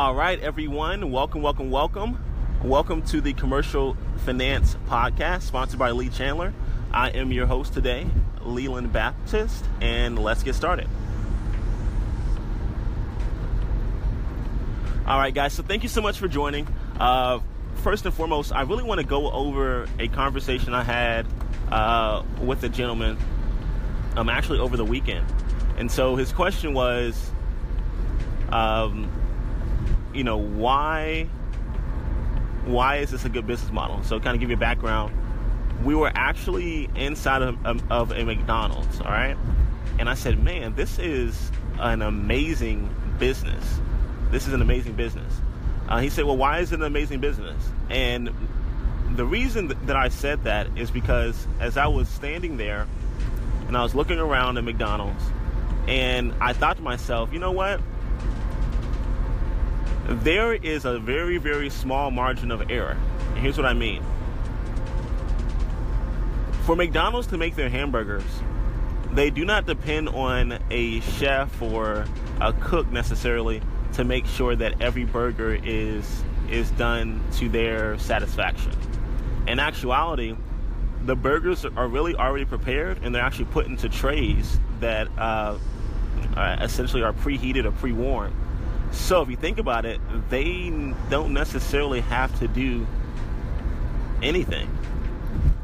All right, everyone. Welcome, welcome, welcome. Welcome to the Commercial Finance Podcast, sponsored by Lee Chandler. I am your host today, Leland Baptist, and let's get started. All right, guys. So thank you so much for joining. Uh, first and foremost, I really want to go over a conversation I had uh, with a gentleman. Um, actually over the weekend, and so his question was, um, you know, why why is this a good business model? So, kind of give you a background. We were actually inside of, of a McDonald's, all right, and I said, man, this is an amazing business. This is an amazing business. Uh, he said, well, why is it an amazing business? And the reason that I said that is because as I was standing there and I was looking around at McDonald's, and I thought to myself, you know what? There is a very, very small margin of error. And here's what I mean. For McDonald's to make their hamburgers, they do not depend on a chef or a cook necessarily to make sure that every burger is is done to their satisfaction. In actuality, the burgers are really already prepared and they're actually put into trays that uh, essentially are preheated or pre-warmed. So if you think about it, they don't necessarily have to do anything.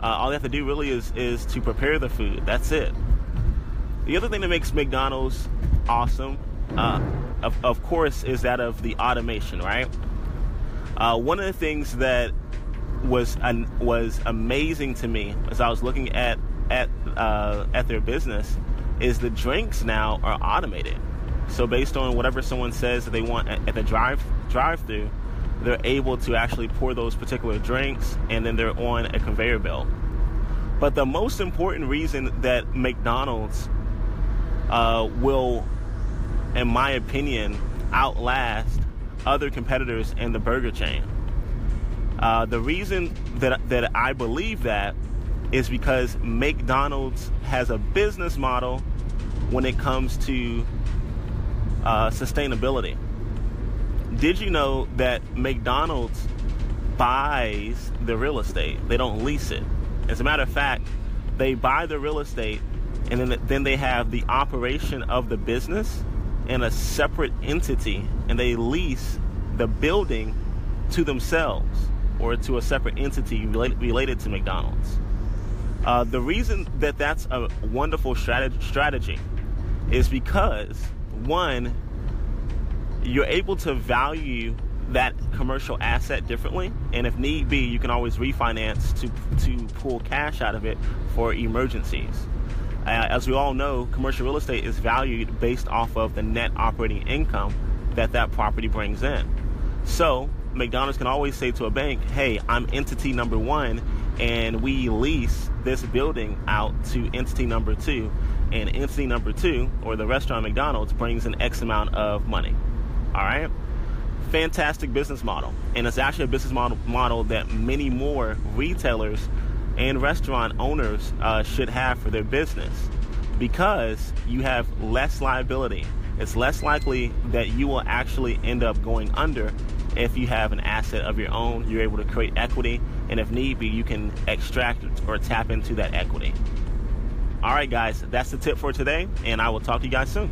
Uh, all they have to do really is is to prepare the food. That's it. The other thing that makes McDonald's awesome, uh, of, of course, is that of the automation. Right. Uh, one of the things that was an, was amazing to me as I was looking at at uh, at their business is the drinks now are automated. So based on whatever someone says that they want at, the drive drive through, they're able to actually pour those particular drinks and then they're on a conveyor belt. But the most important reason that McDonald's uh, will, in my opinion, outlast other competitors in the burger chain. Uh, the reason that that I believe that is because McDonald's has a business model when it comes to uh, sustainability. Did you know that McDonald's buys the real estate? They don't lease it. As a matter of fact, they buy the real estate and then, then they have the operation of the business in a separate entity and they lease the building to themselves or to a separate entity related, related to McDonald's. Uh, the reason that that's a wonderful strategy, strategy is because one, you're able to value that commercial asset differently, and if need be, you can always refinance to to pull cash out of it for emergencies. Uh, as we all know, commercial real estate is valued based off of the net operating income that that property brings in. So McDonald's can always say to a bank, "Hey, I'm entity number one, and we lease this building out to entity number two, and entity number two, or the restaurant McDonald's, brings an X amount of money. All right? Fantastic business model. And it's actually a business model, model that many more retailers and restaurant owners uh, should have for their business because you have less liability. It's less likely that you will actually end up going under if you have an asset of your own. You're able to create equity, and if need be, you can extract or tap into that equity. All right, guys, that's the tip for today, and I will talk to you guys soon.